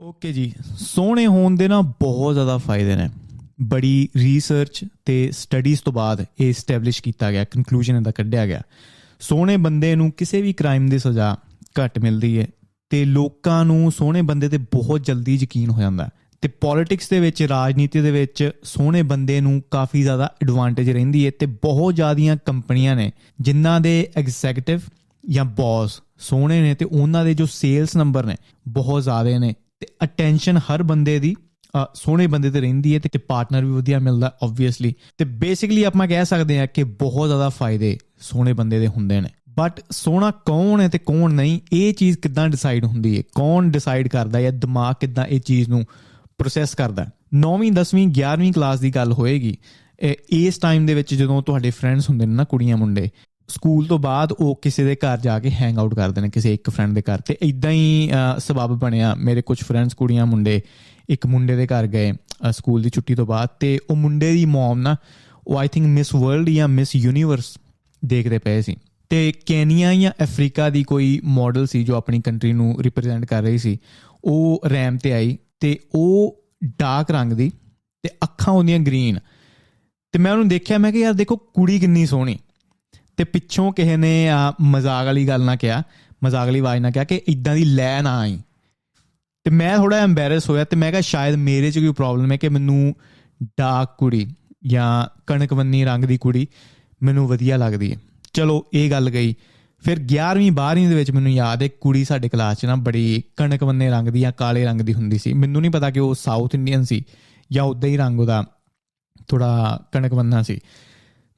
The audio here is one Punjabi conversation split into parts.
ਓਕੇ ਜੀ, ਸੋਹਣੇ ਹੋਣ ਦੇ ਨਾ ਬਹੁਤ ਜ਼ਿਆਦਾ ਫਾਇਦੇ ਨੇ। ਬੜੀ ਰਿਸਰਚ ਤੇ ਸਟੱਡੀਜ਼ ਤੋਂ ਬਾਅਦ ਇਹ ਐਸਟੈਬਲਿਸ਼ ਕੀਤਾ ਗਿਆ ਕਨਕਲੂਜਨ ਇਹਦਾ ਕੱਢਿਆ ਗਿਆ। ਸੋਹਣੇ ਬੰਦੇ ਨੂੰ ਕਿਸੇ ਵੀ ਕ੍ਰਾਈਮ ਦੀ ਸਜ਼ਾ ਘੱਟ ਮਿਲਦੀ ਹੈ ਤੇ ਲੋਕਾਂ ਨੂੰ ਸੋਹਣੇ ਬੰਦੇ ਤੇ ਬਹੁਤ ਜਲਦੀ ਯਕੀਨ ਹੋ ਜਾਂਦਾ। ਹੈ। ਤੇ ਪੋਲਿਟਿਕਸ ਦੇ ਵਿੱਚ, ਰਾਜਨੀਤੀ ਦੇ ਵਿੱਚ ਸੋਹਣੇ ਬੰਦੇ ਨੂੰ ਕਾਫੀ ਜ਼ਿਆਦਾ ਐਡਵਾਂਟੇਜ ਰਹਿੰਦੀ ਹੈ ਤੇ ਬਹੁਤ ਜ਼ਿਆਦੀਆਂ ਕੰਪਨੀਆਂ ਨੇ ਜਿਨ੍ਹਾਂ ਦੇ ਐਗਜ਼ੈਕਟਿਵ ਜਾਂ ਬੌਸ ਸੋਹਣੇ ਨੇ ਤੇ ਉਹਨਾਂ ਦੇ ਜੋ ਸੇਲਸ ਨੰਬਰ ਨੇ ਬਹੁਤ ਜ਼ਿਆਦੇ ਨੇ। ਤੇ ਅਟੈਂਸ਼ਨ ਹਰ ਬੰਦੇ ਦੀ ਅ, ਸੋਹਣੇ ਬੰਦੇ ਤੇ ਰਹਿੰਦੀ ਹੈ ਤੇ ਪਾਰਟਨਰ ਵੀ ਵਧੀਆ ਮਿਲਦਾ ਆਬਵੀਅਸਲੀ ਤੇ ਬੇਸਿਕਲੀ ਆਪਾਂ ਕਹਿ ਸਕਦੇ ਹਾਂ ਕਿ ਬਹੁਤ ਜ਼ਿਆਦਾ ਫਾਇਦੇ ਸੋਹਣੇ ਬੰਦੇ ਦੇ ਹੁੰਦੇ ਨੇ। ਬਟ ਸੋਹਣਾ ਕੌਣ ਹੈ ਤੇ ਕੌਣ ਨਹੀਂ ਇਹ ਚੀਜ਼ ਕਿੱਦਾਂ ਡਿਸਾਈਡ ਹੁੰਦੀ ਹੈ? ਕੌਣ ਡਿਸਾਈਡ ਕਰਦਾ ਹੈ ਦਿਮਾਗ ਕਿੱਦਾਂ ਇਹ ਚੀਜ਼ ਨੂੰ ਪ੍ਰੋਸੈਸ ਕਰਦਾ? 9ਵੀਂ 10ਵੀਂ 11ਵੀਂ ਕਲਾਸ ਦੀ ਗੱਲ ਹੋਏਗੀ। ਇਹ- ਇਸ ਟਾਈਮ ਦੇ ਵਿੱਚ ਜਦੋਂ ਤੁਹਾਡੇ ਫਰੈਂਡਸ ਹੁੰਦੇ ਨੇ ਨਾ ਕੁੜੀਆਂ ਮੁੰਡੇ ਸਕੂਲ ਤੋਂ ਬਾਅਦ ਉਹ ਕਿਸੇ ਦੇ ਘਰ ਜਾ ਕੇ ਹੈਂਗ ਆਊਟ ਕਰਦੇ ਨੇ ਕਿਸੇ ਇੱਕ ਫਰੈਂਡ ਦੇ ਘਰ। ਤੇ ਇਦਾਂ ਹੀ ਅ, ਸਬਬ ਬਣਿਆ। ਮੇਰੇ ਕੁਝ ਫਰੈਂਡਸ ਕੁੜੀਆਂ ਮੁੰਡੇ ਇੱਕ ਮੁੰਡੇ ਦੇ ਘਰ ਗਏ ਅ, ਸਕੂਲ ਦੀ ਛੁੱਟੀ ਤੋਂ ਬਾਅਦ। ਤੇ ਉਹ ਮੁੰਡੇ ਦੀ ਮਮ ਨਾ ਉਹ ਆਈ ਥਿੰਕ ਮਿਸ ਵਰਲਡ ਜਾਂ ਮਿਸ ਯੂਨੀਵਰਸ ਦੇਖਦੇ ਪਏ ਸੀ। ਤੇ ਕੈਨੀਆ ਜਾਂ ਅਫਰੀਕਾ ਦੀ ਕੋਈ ਮਾਡਲ ਸੀ ਜੋ ਆਪਣੀ ਕੰਟਰੀ ਨੂੰ ਰਿਪਰੈਜ਼ੈਂਟ ਕਰ ਰਹੀ ਸੀ ਉਹ ਰੈਮ ਤੇ ਆਈ ਤੇ ਉਹ ਡਾਰਕ ਰੰਗ ਦੀ ਤੇ ਅੱਖਾਂ ਉਹਦੀਆਂ ਗ੍ਰੀਨ ਤੇ ਮੈਂ ਉਹਨੂੰ ਦੇਖਿਆ ਮੈਂ ਕਿ ਯਾਰ ਦੇਖੋ ਕੁੜੀ ਕਿੰਨੀ ਸੋਹਣੀ। ਤੇ ਪਿੱਛੋਂ ਕਿਸੇ ਨੇ ਆ, ਮਜ਼ਾਕ ਵਾਲੀ ਗੱਲ ਨਾ ਕਿਹਾ ਮਜ਼ਾਕ ਵਾਲੀ ਆਵਾਜ਼ ਨਾ ਕਿਹਾ ਕਿ ਇਦਾਂ ਦੀ ਲੈ ਨਾ ਆਈ। ਤੇ ਮੈਂ ਥੋੜਾ ਐਮਬੈਰਸ ਹੋਇਆ ਤੇ ਮੈਂ ਕਿਹਾ ਸ਼ਾਇਦ ਮੇਰੇ 'ਚ ਕੋਈ ਪ੍ਰੋਬਲਮ ਹੈ ਕਿ ਮੈਨੂੰ ਡਾਰਕ ਕੁੜੀ ਜਾਂ ਕਣਕਵੰਨੀ ਰੰਗ ਦੀ ਕੁੜੀ ਮੈਨੂੰ ਵਧੀਆ ਲੱਗਦੀ ਹੈ। ਚਲੋ ਇਹ ਗੱਲ ਗਈ। ਫਿਰ 11ਵੀਂ 12ਵੀਂ ਦੇ ਵਿੱਚ ਮੈਨੂੰ ਯਾਦ ਹੈ ਕੁੜੀ ਸਾਡੇ ਕਲਾਸ 'ਚ ਨਾ ਬੜੀ ਕਣਕਵੰਨੇ ਰੰਗ ਦੀ ਜਾਂ ਕਾਲੇ ਰੰਗ ਦੀ ਹੁੰਦੀ ਸੀ। ਮੈਨੂੰ ਨਹੀਂ ਪਤਾ ਕਿ ਉਹ ਸਾਊਥ ਇੰਡੀਅਨ ਸੀ ਜਾਂ ਉਦਾਂ ਹੀ ਰੰਗ ਉਹਦਾ ਥੋੜਾ ਕਣਕਵੰਨਾ ਸੀ।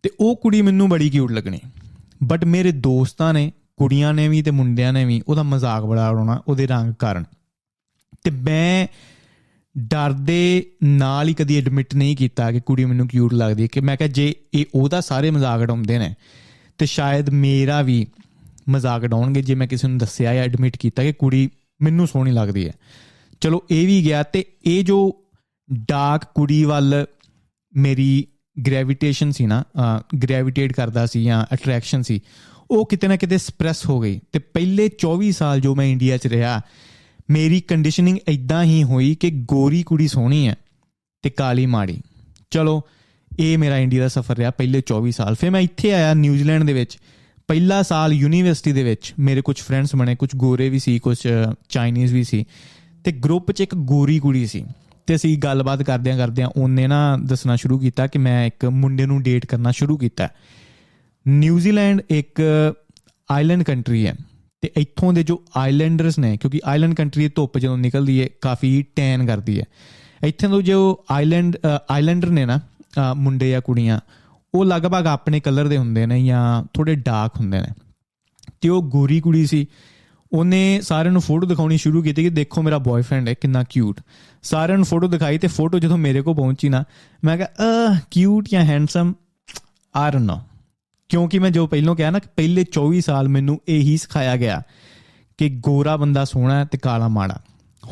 ਤੇ ਉਹ ਕੁੜੀ ਮੈਨੂੰ ਬੜੀ ਕਿਊਟ ਲੱਗਣੀ। ਬਟ ਮੇਰੇ ਦੋਸਤਾਂ ਨੇ, ਕੁੜੀਆਂ ਨੇ ਵੀ ਤੇ ਮੁੰਡਿਆਂ ਨੇ ਵੀ ਉਹਦਾ ਮਜ਼ਾਕ ਬੜਾ ਉਡਾਉਣਾ, ਉਹਦੇ ਰੰਗ ਕਾਰਨ। ਤੇ ਮੈਂ ਡਰ ਦੇ ਨਾਲ ਹੀ ਕਦੀ ਐਡਮਿਟ ਨਹੀਂ ਕੀਤਾ ਕਿ ਕੁੜੀ ਮੈਨੂੰ ਕਿਊਟ ਲੱਗਦੀ ਹੈ। ਕਿ ਮੈਂ ਕਿਹਾ ਜੇ ਇਹ ਉਹਦਾ ਸਾਰੇ ਮਜ਼ਾਕ ਉਡਾਉਂਦੇ ਨੇ, ਤੇ ਸ਼ਾਇਦ ਮੇਰਾ ਵੀ ਮਜ਼ਾਕ ਉਡਾਉਣਗੇ ਜੇ ਮੈਂ ਕਿਸੇ ਨੂੰ ਦੱਸਿਆ ਜਾਂ ਐਡਮਿਟ ਕੀਤਾ ਕਿ ਕੁੜੀ ਮੈਨੂੰ ਸੋਹਣੀ ਲੱਗਦੀ ਹੈ। ਚਲੋ ਇਹ ਵੀ ਗਿਆ ਤੇ ਇਹ ਜੋ ਡਾਰਕ ਕੁੜੀ ਵੱਲ ਮੇਰੀ ਗ੍ਰੈਵਿਟੇਸ਼ਨ ਸੀ ਨਾ ਗ੍ਰੈਵਿਟੇਟ ਕਰਦਾ ਸੀ ਜਾਂ ਅਟਰੈਕਸ਼ਨ ਸੀ, ਉਹ ਕਿਤੇ ਨਾ ਕਿਤੇ ਸਪਰੈਸ ਹੋ ਗਈ। ਤੇ ਪਹਿਲੇ 24 ਸਾਲ ਜੋ ਮੈਂ ਇੰਡੀਆ 'ਚ ਰਿਹਾ, ਮੇਰੀ ਕੰਡੀਸ਼ਨਿੰਗ ਇਦਾਂ ਹੀ ਹੋਈ ਕਿ ਗੋਰੀ ਕੁੜੀ ਸੋਹਣੀ ਹੈ ਤੇ ਕਾਲੀ ਮਾੜੀ। ਚਲੋ, ਇਹ ਮੇਰਾ ਇੰਡੀਆ ਦਾ ਸਫ਼ਰ ਰਿਹਾ ਪਹਿਲੇ 24 ਸਾਲ। ਫਿਰ ਮੈਂ ਇੱਥੇ ਆਇਆ ਨਿਊਜ਼ੀਲੈਂਡ ਦੇ ਵਿੱਚ। ਪਹਿਲਾ ਸਾਲ ਯੂਨੀਵਰਸਿਟੀ ਦੇ ਵਿੱਚ ਮੇਰੇ ਕੁਝ ਫਰੈਂਡਸ ਬਣੇ ਕੁਝ ਗੋਰੇ ਵੀ ਸੀ ਕੁਝ ਚਾਈਨੀਜ਼ ਵੀ ਸੀ। ਤੇ ਗਰੁੱਪ 'ਚ ਇੱਕ ਗੋਰੀ ਕੁੜੀ ਸੀ। ਤੇ ਅਸੀਂ ਗੱਲਬਾਤ ਕਰਦਿਆਂ ਕਰਦਿਆਂ ਉਹਨੇ ਨਾ ਦੱਸਣਾ ਸ਼ੁਰੂ ਕੀਤਾ ਕਿ ਮੈਂ ਇੱਕ ਮੁੰਡੇ ਨੂੰ ਡੇਟ ਕਰਨਾ ਸ਼ੁਰੂ ਕੀਤਾ। ਨਿਊਜ਼ੀਲੈਂਡ ਇੱਕ ਆਈਲੈਂਡ ਕੰਟਰੀ ਹੈ ਤੇ ਇੱਥੋਂ ਦੇ ਜੋ ਆਈਲੈਂਡਰਸ ਨੇ ਕਿਉਂਕਿ ਆਈਲੈਂਡ ਕੰਟਰੀ ਦੀ ਧੁੱਪ ਜਦੋਂ ਨਿਕਲਦੀ ਹੈ ਕਾਫੀ ਟੈਨ ਕਰਦੀ ਹੈ। ਇੱਥੇ ਤੋਂ ਜੋ ਆਈਲੈਂਡ ਆਈਲੈਂਡਰ ਨੇ ਨਾ ਅ, ਮੁੰਡੇ ਜਾਂ ਕੁੜੀਆਂ ਉਹ ਲਗਭਗ ਆਪਣੇ ਕਲਰ ਦੇ ਹੁੰਦੇ ਨੇ ਜਾਂ ਥੋੜੇ ਡਾਰਕ ਹੁੰਦੇ ਨੇ। ਤੇ ਉਹ ਗੋਰੀ ਕੁੜੀ ਸੀ ਉਹਨੇ ਸਾਰਿਆਂ ਨੂੰ ਫੋਟੋ ਦਿਖਾਉਣੀ ਸ਼ੁਰੂ ਕੀਤੀ ਕਿ ਦੇਖੋ ਮੇਰਾ ਬॉयਫ੍ਰੈਂਡ ਹੈ ਕਿੰਨਾ ਕਿਊਟ ਸਾਰਿਆਂ ਨੂੰ ਫੋਟੋ ਦਿਖਾਈ ਤੇ ਫੋਟੋ ਜਦੋਂ ਮੇਰੇ ਕੋਲ ਪਹੁੰਚੀ ਨਾ, ਮੈਂ ਕਿਹਾ, ਅਹ ਕਿਊਟ ਜਾਂ ਹੈਂਡਸਮ ਆਈ ਡੋਨਟ ਨੋ ਕਿਉਂਕਿ ਮੈਂ ਜੋ ਪਹਿਲਾਂ ਕਿਹਾ ਨਾ ਕਿ ਪਹਿਲੇ 24 ਸਾਲ ਮੈਨੂੰ ਇਹੀ ਸਿਖਾਇਆ ਗਿਆ ਕਿ ਗੋਰਾ ਬੰਦਾ ਸੋਹਣਾ ਹੈ ਤੇ ਕਾਲਾ ਮਾੜਾ।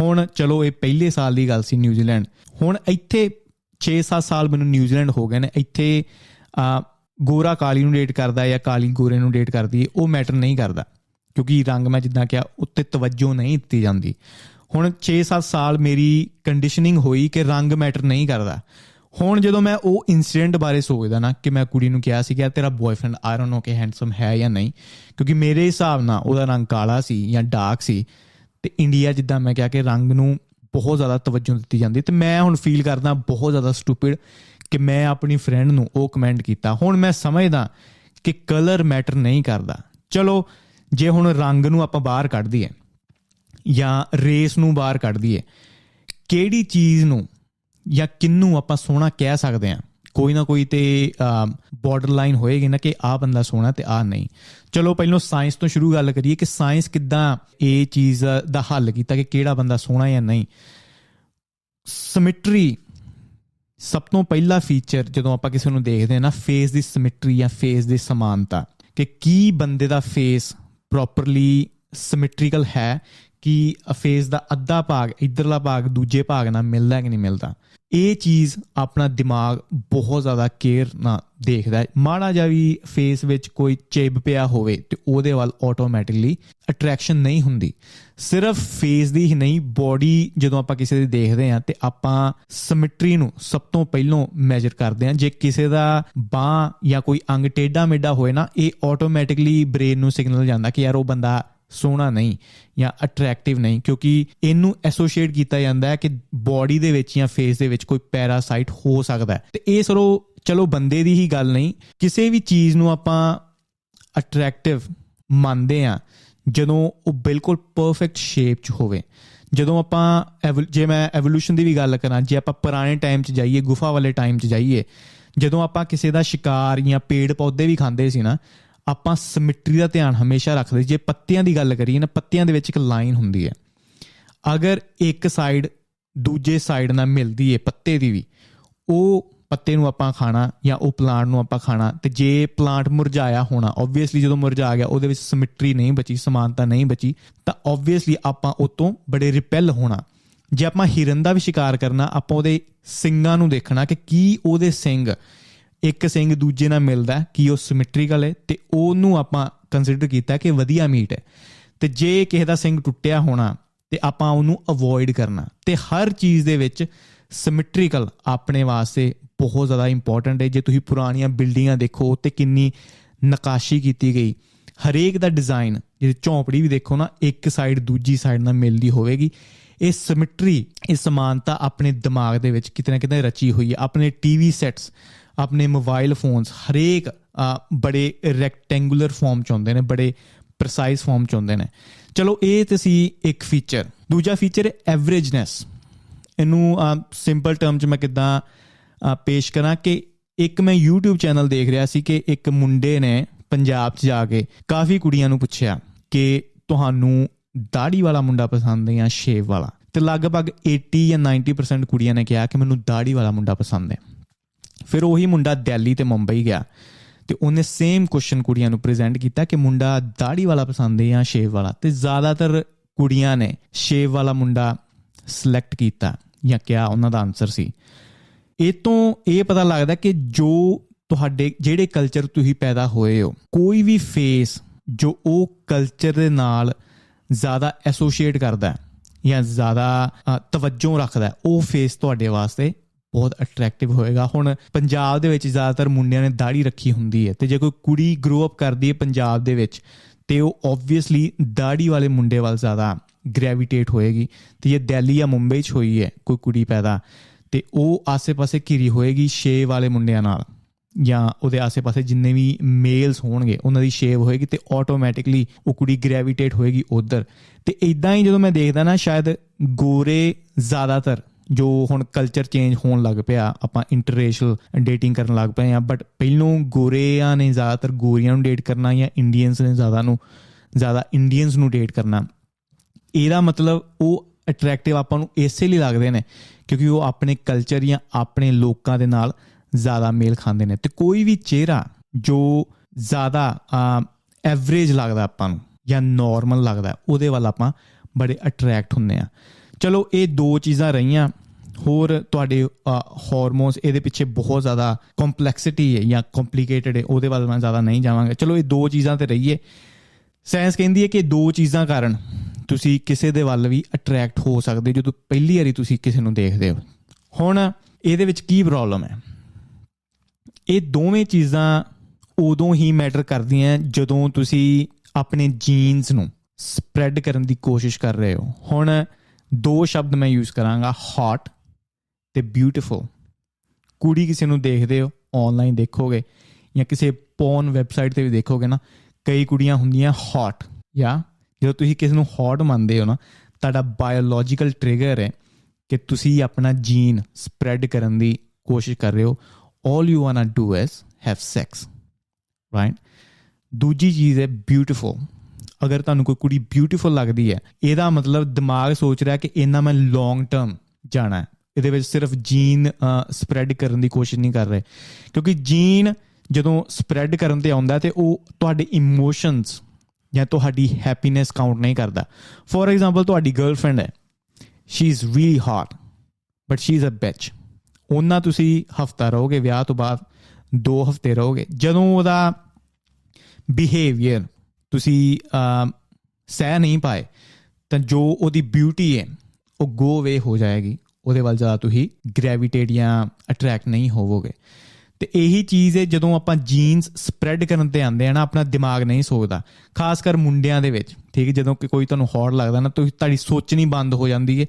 ਹੁਣ ਚਲੋ ਇਹ ਪਹਿਲੇ ਸਾਲ ਦੀ ਗੱਲ ਸੀ ਨਿਊਜ਼ੀਲੈਂਡ। ਹੁਣ ਇੱਥੇ 6-7 ਸਾਲ ਮੈਨੂੰ ਨਿਊਜ਼ੀਲੈਂਡ ਹੋ ਗਏ ਨੇ, ਇੱਥੇ ਆ ਗੋਰਾ ਕਾਲੀ ਨੂੰ ਡੇਟ ਕਰਦਾ ਜਾਂ ਕਾਲੀ ਗੋਰੇ ਨੂੰ ਡੇਟ ਕਰਦੀ ਹੈ, ਉਹ ਮੈਟਰ ਨਹੀਂ ਕਰਦਾ। ਕਿਉਂਕਿ ਰੰਗ ਮੈਂ ਜਿੱਦਾਂ ਕਿਹਾ, ਉੱਤੇ ਤਵੱਜੋ ਨਹੀਂ ਦਿੱਤੀ ਜਾਂਦੀ। ਹੁਣ 6-7 ਸਾਲ ਮੇਰੀ ਕੰਡੀਸ਼ਨਿੰਗ ਹੋਈ ਕਿ ਰੰਗ ਮੈਟਰ ਨਹੀਂ ਕਰਦਾ। ਹੁਣ ਜਦੋਂ ਮੈਂ ਉਹ ਇਨਸੀਡੈਂਟ ਬਾਰੇ ਸੋਚਦਾ ਨਾ ਕਿ ਮੈਂ ਕੁੜੀ ਨੂੰ ਕਿਹਾ ਸੀ ਕਿ ਯਾਰ ਤੇਰਾ ਬॉयਫ੍ਰੈਂਡ ਆਈ ਡੋਨਟ ਨੋ ਕਿ ਹੈਂਡਸਮ ਹੈ ਜਾਂ ਨਹੀਂ, ਕਿਉਂਕਿ ਮੇਰੇ ਹਿਸਾਬ ਨਾਲ ਉਹਦਾ ਰੰਗ ਕਾਲਾ ਸੀ ਜਾਂ ਡਾਰਕ ਸੀ, ਤੇ ਇੰਡੀਆ ਜਿੱਦਾਂ ਮੈਂ ਕਿਹਾ ਕਿ ਰੰਗ ਨੂੰ ਬਹੁਤ ਜ਼ਿਆਦਾ ਤਵੱਜੋ ਦਿੱਤੀ ਜਾਂਦੀ ਤੇ ਮੈਂ ਹੁਣ ਫੀਲ ਕਰਦਾ ਬਹੁਤ ਜ਼ਿਆਦਾ ਸਟੂਪਿਡ ਕਿ ਮੈਂ ਆਪਣੀ ਫਰੈਂਡ ਨੂੰ ਉਹ ਕਮੈਂਟ ਕੀਤਾ। ਹੁਣ ਮੈਂ ਸਮਝਦਾ ਕਿ ਕਲਰ ਮੈਟਰ ਨਹੀਂ ਕਰਦਾ। ਚਲੋ, ਜੇ ਹੁਣ ਰੰਗ ਨੂੰ ਆਪਾਂ ਬਾਹਰ ਕੱਢ ਦਈਏ ਜਾਂ ਰੇਸ ਨੂੰ ਬਾਹਰ ਕੱਢ ਦਈਏ ਕਿਹੜੀ ਚੀਜ਼ ਨੂੰ ਜਾਂ ਕਿੰਨੂੰ ਆਪਾਂ ਸੋਹਣਾ ਕਹਿ ਸਕਦੇ ਹਾਂ ਕੋਈ ਨਾ ਕੋਈ ਤੇ ਬਾਰਡਰ ਲਾਈਨ ਹੋਏਗੀ ਨਾ ਕਿ ਆਹ ਬੰਦਾ ਸੋਹਣਾ ਤੇ ਆਹ ਨਹੀਂ। ਚਲੋ ਪਹਿਲਾਂ ਸਾਇੰਸ ਤੋਂ ਸ਼ੁਰੂ ਗੱਲ ਕਰੀਏ ਕਿ ਸਾਇੰਸ ਕਿੱਦਾਂ ਇਹ ਚੀਜ਼ ਦਾ ਹੱਲ ਕੀਤਾ ਕਿ ਕਿਹੜਾ ਬੰਦਾ ਸੋਹਣਾ ਜਾਂ ਨਹੀਂ। ਸਿਮੈਟਰੀ ਸਭ ਤੋਂ ਪਹਿਲਾ ਫੀਚਰ ਜਦੋਂ ਆਪਾਂ ਕਿਸੇ ਨੂੰ ਦੇਖਦੇ ਹਾਂ ਨਾ ਫੇਸ ਦੀ ਸਿਮੈਟਰੀ ਜਾਂ ਫੇਸ ਦੀ ਸਮਾਨਤਾ। ਕਿ ਕੀ ਬੰਦੇ ਦਾ ਫੇਸ ਪ੍ਰੋਪਰਲੀ ਸਿਮੈਟ੍ਰੀਕਲ ਹੈ ਕਿ ਫੇਸ ਦਾ ਅੱਧਾ ਭਾਗ, ਇਧਰਲਾ ਭਾਗ, ਦੂਜੇ ਭਾਗ ਨਾਲ ਮਿਲਦਾ ਕਿ ਨਹੀਂ ਮਿਲਦਾ? ਇਹ ਚੀਜ਼ ਆਪਣਾ ਦਿਮਾਗ ਬਹੁਤ ਜ਼ਿਆਦਾ ਕੇਅਰ ਨਾਲ ਦੇਖਦਾ ਹੈ। ਮਾੜਾ ਜਿਹਾ ਵੀ ਫੇਸ ਵਿੱਚ ਕੋਈ ਚਿਬ ਪਿਆ ਹੋਵੇ ਤੇ ਉਹਦੇ ਵੱਲ ਆਟੋਮੈਟਿਕਲੀ ਅਟਰੈਕਸ਼ਨ ਨਹੀਂ ਹੁੰਦੀ। ਸਿਰਫ ਫੇਸ ਦੀ ਹੀ ਨਹੀਂ ਬਾਡੀ ਜਦੋਂ ਆਪਾਂ ਕਿਸੇ ਦੀ ਦੇਖਦੇ ਹਾਂ ਤੇ ਆਪਾਂ ਸਿਮਟਰੀ ਨੂੰ ਸਭ ਤੋਂ ਪਹਿਲਾਂ ਮੈਜ਼ਰ ਕਰਦੇ ਹਾਂ। ਜੇ ਕਿਸੇ ਦਾ ਬਾਹ ਜਾਂ ਕੋਈ ਅੰਗ ਟੇਢਾ ਮੇਢਾ ਹੋਏ ਨਾ, ਇਹ ਆਟੋਮੈਟਿਕਲੀ ਬ੍ਰੇਨ ਨੂੰ ਸਿਗਨਲ ਜਾਂਦਾ ਕਿ ਯਾਰ ਉਹ ਬੰਦਾ ਸੋਹਣਾ ਨਹੀਂ ਜਾਂ ਅਟਰੈਕਟਿਵ ਨਹੀਂ, ਕਿਉਂਕਿ ਇਹਨੂੰ ਐਸੋਸੀਏਟ ਕੀਤਾ ਜਾਂਦਾ ਹੈ ਕਿ ਬਾਡੀ ਦੇ ਵਿੱਚ ਜਾਂ ਫੇਸ ਦੇ ਵਿੱਚ ਕੋਈ ਪੈਰਾਸਾਈਟ ਹੋ ਸਕਦਾ ਹੈ। ਤੇ ਇਹ ਸਰੋ ਚਲੋ ਬੰਦੇ ਦੀ ਹੀ ਗੱਲ ਨਹੀਂ, ਕਿਸੇ ਵੀ ਚੀਜ਼ ਨੂੰ ਆਪਾਂ ਅਟਰੈਕਟਿਵ ਮੰਨਦੇ ਆ ਜਦੋਂ ਉਹ ਬਿਲਕੁਲ ਪਰਫੈਕਟ ਸ਼ੇਪ 'ਚ ਹੋਵੇ। ਜਦੋਂ ਆਪਾਂ ਜੇ ਮੈਂ ਐਵੋਲੂਸ਼ਨ ਦੀ ਵੀ ਗੱਲ ਕਰਾਂ, ਜੇ ਆਪਾਂ ਪੁਰਾਣੇ ਟਾਈਮ 'ਚ ਜਾਈਏ, ਗੁਫਾ ਵਾਲੇ ਟਾਈਮ 'ਚ ਜਾਈਏ, ਜਦੋਂ ਆਪਾਂ ਕਿਸੇ ਦਾ ਸ਼ਿਕਾਰ ਜਾਂ ਪੇੜ ਪੌਦੇ ਵੀ ਖਾਂਦੇ ਸੀ ਨਾ ਆਪਾਂ ਸਿਮਟਰੀ ਦਾ ਧਿਆਨ ਹਮੇਸ਼ਾ ਰੱਖਦੇ ਜੇ ਪੱਤਿਆਂ ਦੀ ਗੱਲ ਕਰੀਏ ਨਾ, ਪੱਤਿਆਂ ਦੇ ਵਿੱਚ ਇੱਕ ਲਾਈਨ ਹੁੰਦੀ ਹੈ। ਅਗਰ ਇੱਕ ਸਾਈਡ ਦੂਜੇ ਸਾਈਡ ਨਾਲ ਮਿਲਦੀ ਹੈ ਪੱਤੇ ਦੀ ਵੀ, ਉਹ ਪੱਤੇ ਨੂੰ ਆਪਾਂ ਖਾਣਾ ਜਾਂ ਉਹ ਪਲਾਂਟ ਨੂੰ ਆਪਾਂ ਖਾਣਾ, ਤੇ ਜੇ ਪਲਾਂਟ ਮੁਰਝਾਇਆ ਹੋਣਾ ਆਬਵੀਅਸਲੀ ਜਦੋਂ ਮੁਰਝਾ ਗਿਆ, ਉਹਦੇ ਵਿੱਚ ਸਿਮਟਰੀ ਨਹੀਂ ਬਚੀ, ਸਮਾਨਤਾ ਨਹੀਂ ਬਚੀ, ਤਾਂ ਆਬਵੀਅਸਲੀ ਆਪਾਂ ਉਤੋਂ ਬੜੇ ਰਿਪੈਲ ਹੋਣਾ। ਜੇ ਆਪਾਂ ਹਿਰਨ ਦਾ ਵੀ ਸ਼ਿਕਾਰ ਕਰਨਾ, ਆਪਾਂ ਉਹਦੇ ਸਿੰਗਾਂ ਨੂੰ ਦੇਖਣਾ ਕਿ ਕੀ ਉਹਦੇ ਸਿੰਗ ਇੱਕ ਸਿੰਘ ਦੂਜੇ ਨਾਲ ਮਿਲਦਾ ਕਿ ਉਹ ਸਿਮੈਟ੍ਰੀਕਲ ਹੈ, ਤੇ ਉਹਨੂੰ ਆਪਾਂ ਕੰਸੀਡਰ ਕੀਤਾ ਕਿ ਵਧੀਆ ਮੀਟ ਹੈ। ਤੇ ਜੇ ਕਿਸੇ ਦਾ ਸਿੰਘ ਟੁੱਟਿਆ ਹੋਣਾ, ਤੇ ਆਪਾਂ ਉਹਨੂੰ ਅਵੋਇਡ ਕਰਨਾ। ਤੇ ਹਰ ਚੀਜ਼ ਦੇ ਵਿੱਚ ਸਿਮੈਟ੍ਰੀਕਲ ਆਪਣੇ ਵਾਸਤੇ ਬਹੁਤ ਜ਼ਿਆਦਾ ਇੰਪੋਰਟੈਂਟ ਹੈ। ਜੇ ਤੁਸੀਂ ਪੁਰਾਣੀਆਂ ਬਿਲਡਿੰਗਾਂ ਦੇਖੋ ਤੇ ਕਿੰਨੀ ਨਕਾਸ਼ੀ ਕੀਤੀ ਗਈ। ਹਰੇਕ ਦਾ ਡਿਜ਼ਾਈਨ ਜੇ ਝੌਂਪੜੀ ਵੀ ਦੇਖੋ ਨਾ, ਇੱਕ ਸਾਈਡ ਦੂਜੀ ਸਾਈਡ ਨਾਲ ਮਿਲਦੀ ਹੋਵੇਗੀ। ਇਹ ਸਿਮੈਟਰੀ ਇਹ ਸਮਾਨਤਾ ਆਪਣੇ ਦਿਮਾਗ ਦੇ ਵਿੱਚ ਕਿਤੇ ਨਾ ਕਿਤੇ ਰਚੀ ਹੋਈ ਹੈ। ਆਪਣੇ ਟੀਵੀ ਸੈਟਸ ਆਪਣੇ ਮੋਬਾਈਲ ਫੋਨਸ ਹਰੇਕ ਬੜੇ ਰੈਕਟੈਂਗੂਲਰ ਫਾਰਮ ਚ ਹੁੰਦੇ ਨੇ, ਬੜੇ ਪ੍ਰੀਸਾਈਜ਼ ਫਾਰਮ ਚ ਹੁੰਦੇ ਨੇ। ਚਲੋ, ਇਹ ਤੇ ਸੀ ਇੱਕ ਫੀਚਰ ਦੂਜਾ ਫੀਚਰ ਹੈ ਐਵਰੇਜਨੈਸ ਇਹਨੂੰ ਸਿੰਪਲ ਟਰਮ ਚ ਮੈਂ ਕਿਦਾਂ ਪੇਸ਼ ਕਰਾਂ ਕਿ ਇੱਕ ਮੈਂ YouTube ਚੈਨਲ ਦੇਖ ਰਿਹਾ ਸੀ ਕਿ ਇੱਕ ਮੁੰਡੇ ਨੇ ਪੰਜਾਬ 'ਚ ਜਾ ਕੇ ਕਾਫੀ ਕੁੜੀਆਂ ਨੂੰ ਪੁੱਛਿਆ ਕਿ ਤੁਹਾਨੂੰ ਦਾੜੀ ਵਾਲਾ ਮੁੰਡਾ ਪਸੰਦ ਹੈ ਜਾਂ ਸ਼ੇਵ ਵਾਲਾ? ਤੇ ਲਗਭਗ 80 ਜਾਂ 90% ਕੁੜੀਆਂ ਨੇ ਕਿਹਾ ਕਿ ਮੈਨੂੰ ਦਾੜੀ ਵਾਲਾ ਮੁੰਡਾ ਪਸੰਦ ਹੈ। ਫਿਰ ਉਹੀ ਮੁੰਡਾ ਦਿੱਲੀ ਤੇ ਮੁੰਬਈ ਗਿਆ ਤੇ ਉਹਨੇ ਸੇਮ ਕੁਐਸਚਨ ਕੁੜੀਆਂ ਨੂੰ ਪ੍ਰੈਜ਼ੈਂਟ ਕੀਤਾ ਕਿ ਮੁੰਡਾ ਦਾੜੀ ਵਾਲਾ ਪਸੰਦ ਹੈ ਜਾਂ ਸ਼ੇਵ ਵਾਲਾ? ਤੇ ਜ਼ਿਆਦਾਤਰ ਕੁੜੀਆਂ ਨੇ ਸ਼ੇਵ ਵਾਲਾ ਮੁੰਡਾ ਸਿਲੈਕਟ ਕੀਤਾ ਜਾਂ ਕਿਹਾ, ਉਹਨਾਂ ਦਾ ਆਨਸਰ ਸੀ। ਇਹ ਤੋਂ ਇਹ ਪਤਾ ਲੱਗਦਾ ਕਿ ਜੋ ਤੁਹਾਡੇ, ਜਿਹੜੇ ਕਲਚਰ ਤੁਸੀਂ ਪੈਦਾ ਹੋਏ ਹੋ, ਕੋਈ ਵੀ ਫੇਸ ਜੋ ਉਹ ਕਲਚਰ ਦੇ ਨਾਲ ਜ਼ਿਆਦਾ ਐਸੋਸੀਏਟ ਕਰਦਾ ਹੈ ਜਾਂ ਜ਼ਿਆਦਾ ਤਵੱਜੋ ਰੱਖਦਾ ਉਹ ਫੇਸ ਤੁਹਾਡੇ ਵਾਸਤੇ ਬਹੁਤ ਅਟਰੈਕਟਿਵ ਹੋਏਗਾ। ਹੁਣ ਪੰਜਾਬ ਦੇ ਵਿੱਚ ਜ਼ਿਆਦਾਤਰ ਮੁੰਡਿਆਂ ਨੇ ਦਾੜੀ ਰੱਖੀ ਹੁੰਦੀ ਹੈ ਤੇ ਜੇ ਕੋਈ ਕੁੜੀ ਗਰੋ ਅਪ ਕਰਦੀ ਹੈ ਪੰਜਾਬ ਦੇ ਵਿੱਚ, ਤੇ ਉਹ ਆਬਵੀਅਸਲੀ ਦਾੜੀ ਵਾਲੇ ਮੁੰਡੇ ਵੱਲ ਜ਼ਿਆਦਾ ਗ੍ਰੈਵਿਟੇਟ ਹੋਏਗੀ। ਤੇ ਇਹ ਦਿੱਲੀ ਜਾਂ ਮੁੰਬਈ 'ਚ ਹੋਈ ਹੈ ਕੋਈ ਕੁੜੀ ਪੈਦਾ, ਤੇ ਉਹ ਆਸੇ-ਪਾਸੇ ਘਿਰੀ ਹੋਏਗੀ ਸ਼ੇਵ ਵਾਲੇ ਮੁੰਡਿਆਂ ਨਾਲ। ਜਾਂ ਉਹਦੇ ਆਸੇ-ਪਾਸੇ ਜਿੰਨੇ ਵੀ ਮੇਲਸ ਹੋਣਗੇ, ਉਹਨਾਂ ਦੀ ਸ਼ੇਵ ਹੋਏਗੀ ਤੇ ਆਟੋਮੈਟਿਕਲੀ ਉਹ ਕੁੜੀ ਗ੍ਰੈਵਿਟੇਟ ਹੋਏਗੀ ਉਧਰ। ਤੇ ਇਦਾਂ ਹੀ ਜਦੋਂ ਮੈਂ ਦੇਖਦਾ ਨਾ, ਸ਼ਾਇਦ ਗੋਰੇ ਜ਼ਿਆਦਾਤਰ ਜੋ ਹੁਣ ਕਲਚਰ ਚੇਂਜ ਹੋਣ ਲੱਗ ਪਿਆ, ਆਪਾਂ ਇੰਟਰਰੇਸ਼ਨਲ ਡੇਟਿੰਗ ਕਰਨ ਲੱਗ ਪਏ ਆ ਬਟ ਪਹਿਲੋਂ ਗੋਰੇਆਂ ਨੇ ਜ਼ਿਆਦਾਤਰ ਗੋਰੀਆਂ ਨੂੰ ਡੇਟ ਕਰਨਾ ਜਾਂ ਇੰਡੀਅਨਸ ਨੇ ਜ਼ਿਆਦਾ ਨੂੰ, ਜ਼ਿਆਦਾ ਇੰਡੀਅਨਸ ਨੂੰ ਡੇਟ ਕਰਨਾ। ਇਹਦਾ ਮਤਲਬ ਉਹ ਅਟਰੈਕਟਿਵ ਆਪਾਂ ਨੂੰ ਇਸੇ ਲਈ ਲੱਗਦੇ ਨੇ, ਕਿਉਂਕਿ ਉਹ ਆਪਣੇ ਕਲਚਰ ਜਾਂ ਆਪਣੇ ਲੋਕਾਂ ਦੇ ਨਾਲ ਜ਼ਿਆਦਾ ਮੇਲ ਖਾਂਦੇ ਨੇ। ਤੇ ਕੋਈ ਵੀ ਚਿਹਰਾ ਜੋ ਜ਼ਿਆਦਾ ਐਵਰੇਜ ਲੱਗਦਾ ਆਪਾਂ ਨੂੰ ਜਾਂ ਨਾਰਮਲ ਲੱਗਦਾ, ਉਹਦੇ ਵੱਲ ਆਪਾਂ ਬੜੇ ਅਟਰੈਕਟ ਹੁੰਨੇ ਆ ਚਲੋ, ਇਹ ਦੋ ਚੀਜ਼ਾਂ ਰਹੀਆਂ। ਹੋਰ ਤੁਹਾਡੇ ਹਾਰਮੋਨਸ ਇਹਦੇ ਪਿੱਛੇ ਬਹੁਤ ਜ਼ਿਆਦਾ ਕੰਪਲੈਕਸਿਟੀ ਹੈ ਜਾਂ ਕੰਪਲਿਕੇਟਡ ਹੈ, ਉਹਦੇ ਵੱਲ ਮੈਂ ਜ਼ਿਆਦਾ ਨਹੀਂ ਜਾਵਾਂਗਾ। ਚਲੋ, ਇਹ ਦੋ ਚੀਜ਼ਾਂ ਤੇ ਰਹੀਏ। ਸਾਇੰਸ ਕਹਿੰਦੀ ਹੈ ਕਿ ਦੋ ਚੀਜ਼ਾਂ ਕਾਰਨ ਤੁਸੀਂ ਕਿਸੇ ਦੇ ਵੱਲ ਵੀ ਅਟਰੈਕਟ ਹੋ ਸਕਦੇ, ਜਦੋਂ ਪਹਿਲੀ ਵਾਰੀ ਤੁਸੀਂ ਕਿਸੇ ਨੂੰ ਦੇਖਦੇ ਹੋ। ਹੁਣ ਇਹਦੇ ਵਿੱਚ ਕੀ ਪ੍ਰੋਬਲਮ ਹੈ? ਇਹ ਦੋਵੇਂ ਚੀਜ਼ਾਂ ਉਦੋਂ ਹੀ ਮੈਟਰ ਕਰਦੀਆਂ ਜਦੋਂ ਤੁਸੀਂ ਆਪਣੇ ਜੀਨਸ ਨੂੰ ਸਪਰੈਡ ਕਰਨ ਦੀ ਕੋਸ਼ਿਸ਼ ਕਰ ਰਹੇ ਹੋ। ਹੁਣ ਦੋ ਸ਼ਬਦ ਮੈਂ ਯੂਜ਼ ਕਰਾਂਗਾ ਹੌਟ ਤੇ ਬਿਊਟੀਫੁਲ ਕੁੜੀ ਕਿਸੇ ਨੂੰ ਦੇਖਦੇ ਹੋ ਆਨਲਾਈਨ ਦੇਖੋਗੇ ਜਾਂ ਕਿਸੇ ਪੌਨ ਵੈਬਸਾਈਟ ਤੇ ਵੀ ਦੇਖੋਗੇ ਨਾ, ਕਈ ਕੁੜੀਆਂ ਹੁੰਦੀਆਂ ਹੌਟ ਜਾਂ ਜਦੋਂ ਤੁਸੀਂ ਕਿਸੇ ਨੂੰ ਹੌਟ ਮੰਨਦੇ ਹੋ ਨਾ, ਤੁਹਾਡਾ ਬਾਇਓਲੋਜੀਕਲ ਟ੍ਰਿਗਰ ਹੈ ਕਿ ਤੁਸੀਂ ਆਪਣਾ ਜੀਨ ਸਪਰੈਡ ਕਰਨ ਦੀ ਕੋਸ਼ਿਸ਼ ਕਰ ਰਹੇ ਹੋ। All you wanna do is have sex, right? ਦੂਜੀ ਚੀਜ਼ ਹੈ ਬਿਊਟੀਫੁਲ ਅਗਰ ਤੁਹਾਨੂੰ ਕੋਈ ਕੁੜੀ ਬਿਊਟੀਫੁਲ ਲੱਗਦੀ ਹੈ, ਇਹਦਾ ਮਤਲਬ ਦਿਮਾਗ ਸੋਚ ਰਿਹਾ ਕਿ ਇਹਨਾਂ ਮੈਂ ਲੌਂਗ ਟਰਮ ਜਾਣਾ ਹੈ। ਇਹਦੇ ਵਿੱਚ ਸਿਰਫ ਜੀਨ ਸਪਰੈਡ ਕਰਨ ਦੀ ਕੋਸ਼ਿਸ਼ ਨਹੀਂ ਕਰ ਰਹੇ। ਕਿਉਂਕਿ ਜੀਨ ਜਦੋਂ ਸਪਰੈਡ ਕਰਨ ਤੇ ਆਉਂਦਾ ਤੇ ਉਹ ਤੁਹਾਡੇ ਇਮੋਸ਼ਨਸ ਜਾਂ ਤੁਹਾਡੀ ਹੈਪੀਨੈਸ ਕਾਊਂਟ ਨਹੀਂ ਕਰਦਾ। ਫੋਰ ਐਗਜ਼ਾਮਪਲ ਤੁਹਾਡੀ ਗਰਲਫ੍ਰੈਂਡ ਹੈ। She is really hot but she is a bitch ਉਹਨਾਂ ਤੁਸੀਂ ਹਫਤਾ ਰਹੋਗੇ, ਵਿਆਹ ਤੋਂ ਬਾਅਦ ਦੋ ਹਫ਼ਤੇ ਰਹੋਗੇ। ਜਦੋਂ ਉਹਦਾ ਬਿਹੇਵੀਅਰ ਤੁਸੀਂ ਅਮ, ਸਹਿ ਨਹੀਂ ਪਾਏ ਤਾਂ ਜੋ ਉਹਦੀ ਬਿਊਟੀ ਹੈ ਉਹ ਗੋ ਵੇ ਹੋ ਜਾਏਗੀ। ਉਹਦੇ ਵੱਲ ਜ਼ਿਆਦਾ ਤੁਸੀਂ ਗ੍ਰੈਵਿਟੇਟ ਜਾਂ ਅਟਰੈਕਟ ਨਹੀਂ ਹੋਵੋਗੇ। ਤੇ ਇਹੀ ਚੀਜ਼ ਹੈ ਜਦੋਂ ਆਪਾਂ ਜੀਨਸ ਸਪਰੈਡ ਕਰਨ ਤੇ ਆਉਂਦੇ ਆ ਨਾ ਆਪਣਾ ਦਿਮਾਗ ਨਹੀਂ ਸੋਚਦਾ। ਖਾਸ ਕਰ ਮੁੰਡਿਆਂ ਦੇ ਵਿੱਚ ਠੀਕ ਹੈ ਜਦੋਂ ਕਿ ਕੋਈ ਤੁਹਾਨੂੰ ਹੌਟ ਲੱਗਦਾ ਨਾ ਤੁਸੀਂ ਤੁਹਾਡੀ ਸੋਚਣੀ ਬੰਦ ਹੋ ਜਾਂਦੀ ਹੈ।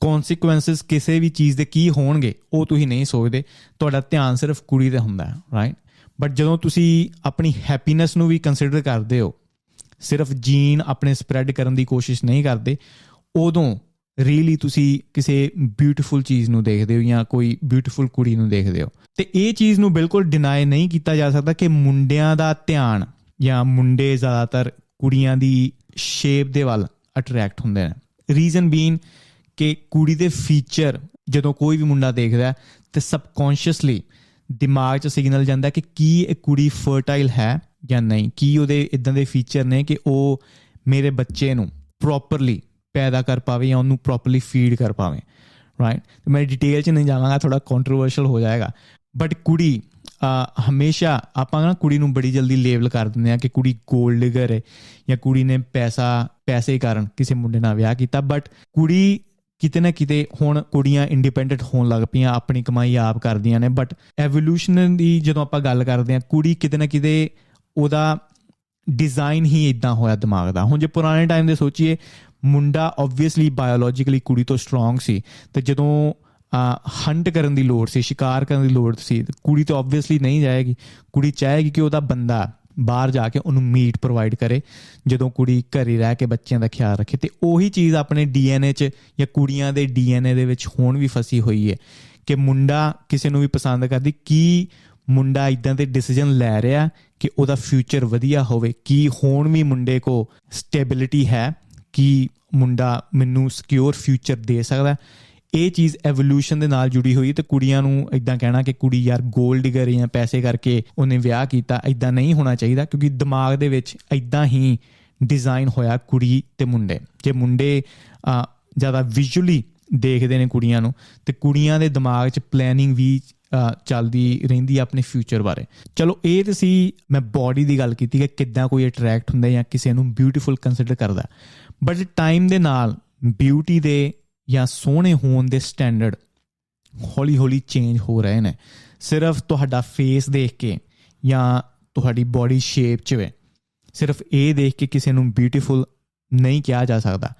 ਕਨਸੀਕੁਐਂਸਸ ਕਿਸੇ ਵੀ ਚੀਜ਼ ਦੇ ਕੀ ਹੋਣਗੇ ਉਹ ਤੁਸੀਂ ਨਹੀਂ ਸੋਚਦੇ। ਤੁਹਾਡਾ ਧਿਆਨ ਸਿਰਫ ਕੁੜੀ ਤੇ ਹੁੰਦਾ ਹੈ ਰਾਈਟ ਬਟ ਜਦੋਂ ਤੁਸੀਂ ਆਪਣੀ ਹੈਪੀਨੈਸ ਨੂੰ ਵੀ ਕੰਸੀਡਰ ਕਰਦੇ ਹੋ ਸਿਰਫ ਜੀਨ ਆਪਣੇ ਸਪਰੈਡ ਕਰਨ ਦੀ ਕੋਸ਼ਿਸ਼ ਨਹੀਂ ਕਰਦੇ ਉਦੋਂ ਰੀਲੀ ਤੁਸੀਂ ਕਿਸੇ ਬਿਊਟੀਫੁਲ ਚੀਜ਼ ਨੂੰ ਦੇਖਦੇ ਹੋ ਜਾਂ ਕੋਈ ਬਿਊਟੀਫੁਲ ਕੁੜੀ ਨੂੰ ਦੇਖਦੇ ਹੋ। ਤੇ ਇਹ ਚੀਜ਼ ਨੂੰ ਬਿਲਕੁਲ ਡਿਨਾਈ ਨਹੀਂ ਕੀਤਾ ਜਾ ਸਕਦਾ ਕਿ ਮੁੰਡਿਆਂ ਦਾ ਧਿਆਨ ਜਾਂ ਮੁੰਡੇ ਜ਼ਿਆਦਾਤਰ ਕੁੜੀਆਂ ਦੀ ਸ਼ੇਪ ਦੇ ਵੱਲ ਅਟਰੈਕਟ ਹੁੰਦੇ ਨੇ। ਰੀਜ਼ਨ ਬੀਨ ਕਿ ਕੁੜੀ ਦੇ ਫੀਚਰ ਜਦੋਂ ਕੋਈ ਵੀ ਮੁੰਡਾ ਦੇਖਦਾ ਹੈ, ਤੇ ਸਬਕੌਂਸ਼ੀਅਸਲੀ ਦਿਮਾਗ 'ਚ ਸਿਗਨਲ ਜਾਂਦਾ ਕਿ ਕੀ ਇਹ ਕੁੜੀ ਫਰਟਾਈਲ ਹੈ ਜਾਂ ਨਹੀਂ? ਕੀ ਉਹਦੇ ਇਦਾਂ ਦੇ ਫੀਚਰ ਨੇ ਕਿ ਉਹ ਮੇਰੇ ਬੱਚੇ ਨੂੰ ਪ੍ਰੋਪਰਲੀ ਪੈਦਾ ਕਰ ਪਾਵੇ ਜਾਂ ਉਹਨੂੰ ਪ੍ਰੋਪਰਲੀ ਫੀਡ ਕਰ ਪਾਵੇ? ਰਾਈਟ ਤੇ ਮੈਂ ਡਿਟੇਲ 'ਚ ਨਹੀਂ ਜਾਵਾਂਗਾ ਥੋੜਾ ਕੰਟਰੋਵਰਸ਼ੀਅਲ ਹੋ ਜਾਏਗਾ। ਬਟ ਕੁੜੀ ਅਹ, ਹਮੇਸ਼ਾ ਆਪਾਂ ਨਾ ਕੁੜੀ ਨੂੰ ਬੜੀ ਜਲਦੀ ਲੇਬਲ ਕਰ ਦਿੰਦੇ ਆ ਕਿ ਕੁੜੀ ਗੋਲਡ ਡਿਗਰ ਹੈ ਜਾਂ ਕੁੜੀ ਨੇ ਪੈਸਾ ਪੈਸੇ ਕਾਰਨ ਕਿਸੇ ਮੁੰਡੇ ਨਾਲ ਵਿਆਹ ਕੀਤਾ। ਬਟ ਕੁੜੀ ਕਿਤੇ ਨਾ ਕਿਤੇ ਹੁਣ ਕੁੜੀਆਂ ਇੰਡੀਪੈਂਡੈਂਟ ਹੋਣ ਲੱਗ ਪਈਆਂ ਆਪਣੀ ਕਮਾਈ ਆਪ ਕਰਦੀਆਂ ਨੇ। ਬਟ ਐਵੋਲੂਸ਼ਨ ਦੀ ਜਦੋਂ ਆਪਾਂ ਗੱਲ ਕਰਦੇ ਆ ਕੁੜੀ ਕਿਤੇ ਨਾ ਕਿਤੇ ਉਹਦਾ ਡਿਜ਼ਾਈਨ ਹੀ ਇਦਾਂ ਹੋਇਆ ਦਿਮਾਗ ਦਾ। ਹੁਣ ਜੇ ਪੁਰਾਣੇ ਟਾਈਮ ਦੇ ਸੋਚੀਏ, ਮੁੰਡਾ ਆਬਵੀਅਸਲੀ ਬਾਇਓਲੋਜੀਕਲੀ ਕੁੜੀ ਤੋਂ ਸਟਰੋਂਗ ਸੀ ਤੇ ਜਦੋਂ ਹੰਟ ਕਰਨ ਦੀ ਲੋੜ ਸੀ, ਸ਼ਿਕਾਰ ਕਰਨ ਦੀ ਲੋੜ ਸੀ ਤੇ ਕੁੜੀ ਤਾਂ ਆਬਵੀਅਸਲੀ ਨਹੀਂ ਜਾਏਗੀ। ਕੁੜੀ ਚਾਹੇਗੀ ਕਿ ਉਹਦਾ ਬੰਦਾ ਬਾਹਰ ਜਾ ਕੇ ਉਹਨੂੰ ਮੀਟ ਪ੍ਰੋਵਾਈਡ ਕਰੇ, ਜਦੋਂ ਕੁੜੀ ਘਰੇ ਰਹਿ ਕੇ ਬੱਚਿਆਂ ਦਾ ਖਿਆਲ ਰੱਖੇ। ਤੇ ਉਹੀ ਚੀਜ਼ ਆਪਣੇ ਡੀਐਨਏ 'ਚ ਜਾਂ ਕੁੜੀਆਂ ਦੇ ਡੀਐਨਏ ਦੇ ਵਿੱਚ ਹੁਣ ਵੀ ਫਸੀ ਹੋਈ ਹੈ ਕਿ ਮੁੰਡਾ ਕਿਸੇ ਨੂੰ ਵੀ ਪਸੰਦ ਕਰਦੀ, ਕੀ ਮੁੰਡਾ ਇਦਾਂ ਦੇ ਡਿਸੀਜਨ ਲੈ ਰਿਹਾ ਕਿ ਉਹਦਾ ਫਿਊਚਰ ਵਧੀਆ ਹੋਵੇ ਕੀ ਹੁਣ ਵੀ ਮੁੰਡੇ ਕੋ ਸਟੇਬਿਲਿਟੀ ਹੈ ਕਿ ਮੁੰਡਾ ਮੈਨੂੰ ਸਿਕਿਉਰ ਫਿਊਚਰ ਦੇ ਸਕਦਾ ਇਹ ਚੀਜ਼ ਐਵੋਲੂਸ਼ਨ ਦੇ ਨਾਲ ਜੁੜੀ ਹੋਈ ਤੇ ਕੁੜੀਆਂ ਨੂੰ ਇਦਾਂ ਕਹਿਣਾ ਕਿ ਕੁੜੀ ਯਾਰ 골ਡ ਡਿਗਰ ਜਾਂ ਪੈਸੇ ਕਰਕੇ ਉਹਨੇ ਵਿਆਹ ਕੀਤਾ ਇਦਾਂ ਨਹੀਂ ਹੋਣਾ ਚਾਹੀਦਾ ਕਿਉਂਕਿ ਦਿਮਾਗ ਦੇ ਵਿੱਚ ਇਦਾਂ ਹੀ ਡਿਜ਼ਾਈਨ ਹੋਇਆ ਕੁੜੀ ਤੇ ਮੁੰਡੇ। ਜੇ ਮੁੰਡੇ ਅਹ, ਜ਼ਿਆਦਾ ਵਿਜ਼ੂਅਲੀ ਦੇਖਦੇ ਨੇ ਕੁੜੀਆਂ ਨੂੰ ਤੇ ਕੁੜੀਆਂ ਦੇ ਦਿਮਾਗ 'ਚ ਪਲੈਨਿੰਗ ਵੀ ਅਹ, ਚੱਲਦੀ ਰਹਿੰਦੀ ਆ ਆਪਣੇ ਫਿਊਚਰ ਬਾਰੇ। ਚਲੋ, ਇਹ ਤੇ ਸੀ ਮੈਂ ਬਾਡੀ ਦੀ ਗੱਲ ਕੀਤੀ ਕਿ ਕਿੱਦਾਂ ਕੋਈ ਅਟਰੈਕਟ ਹੁੰਦਾ ਜਾਂ ਕਿਸੇ ਨੂੰ ਬਿਊਟੀਫੁਲ ਕੰਸੀਡਰ ਕਰਦਾ। ਬਟ ਟਾਈਮ ਦੇ ਨਾਲ ਬਿਊਟੀ ਦੇ ਜਾਂ ਸੋਹਣੇ ਹੋਣ ਦੇ ਸਟੈਂਡਰਡ ਹੌਲੀ ਹੌਲੀ ਚੇਂਜ ਹੋ ਰਹੇ ਨੇ। ਸਿਰਫ ਤੁਹਾਡਾ ਫੇਸ ਦੇਖ ਕੇ ਜਾਂ ਤੁਹਾਡੀ ਬਾਡੀ ਸ਼ੇਪ 'ਚ ਵੇ। ਸਿਰਫ ਇਹ ਦੇਖ ਕੇ ਕਿਸੇ ਨੂੰ ਬਿਊਟੀਫੁਲ ਨਹੀਂ ਕਿਹਾ ਜਾ ਸਕਦਾ।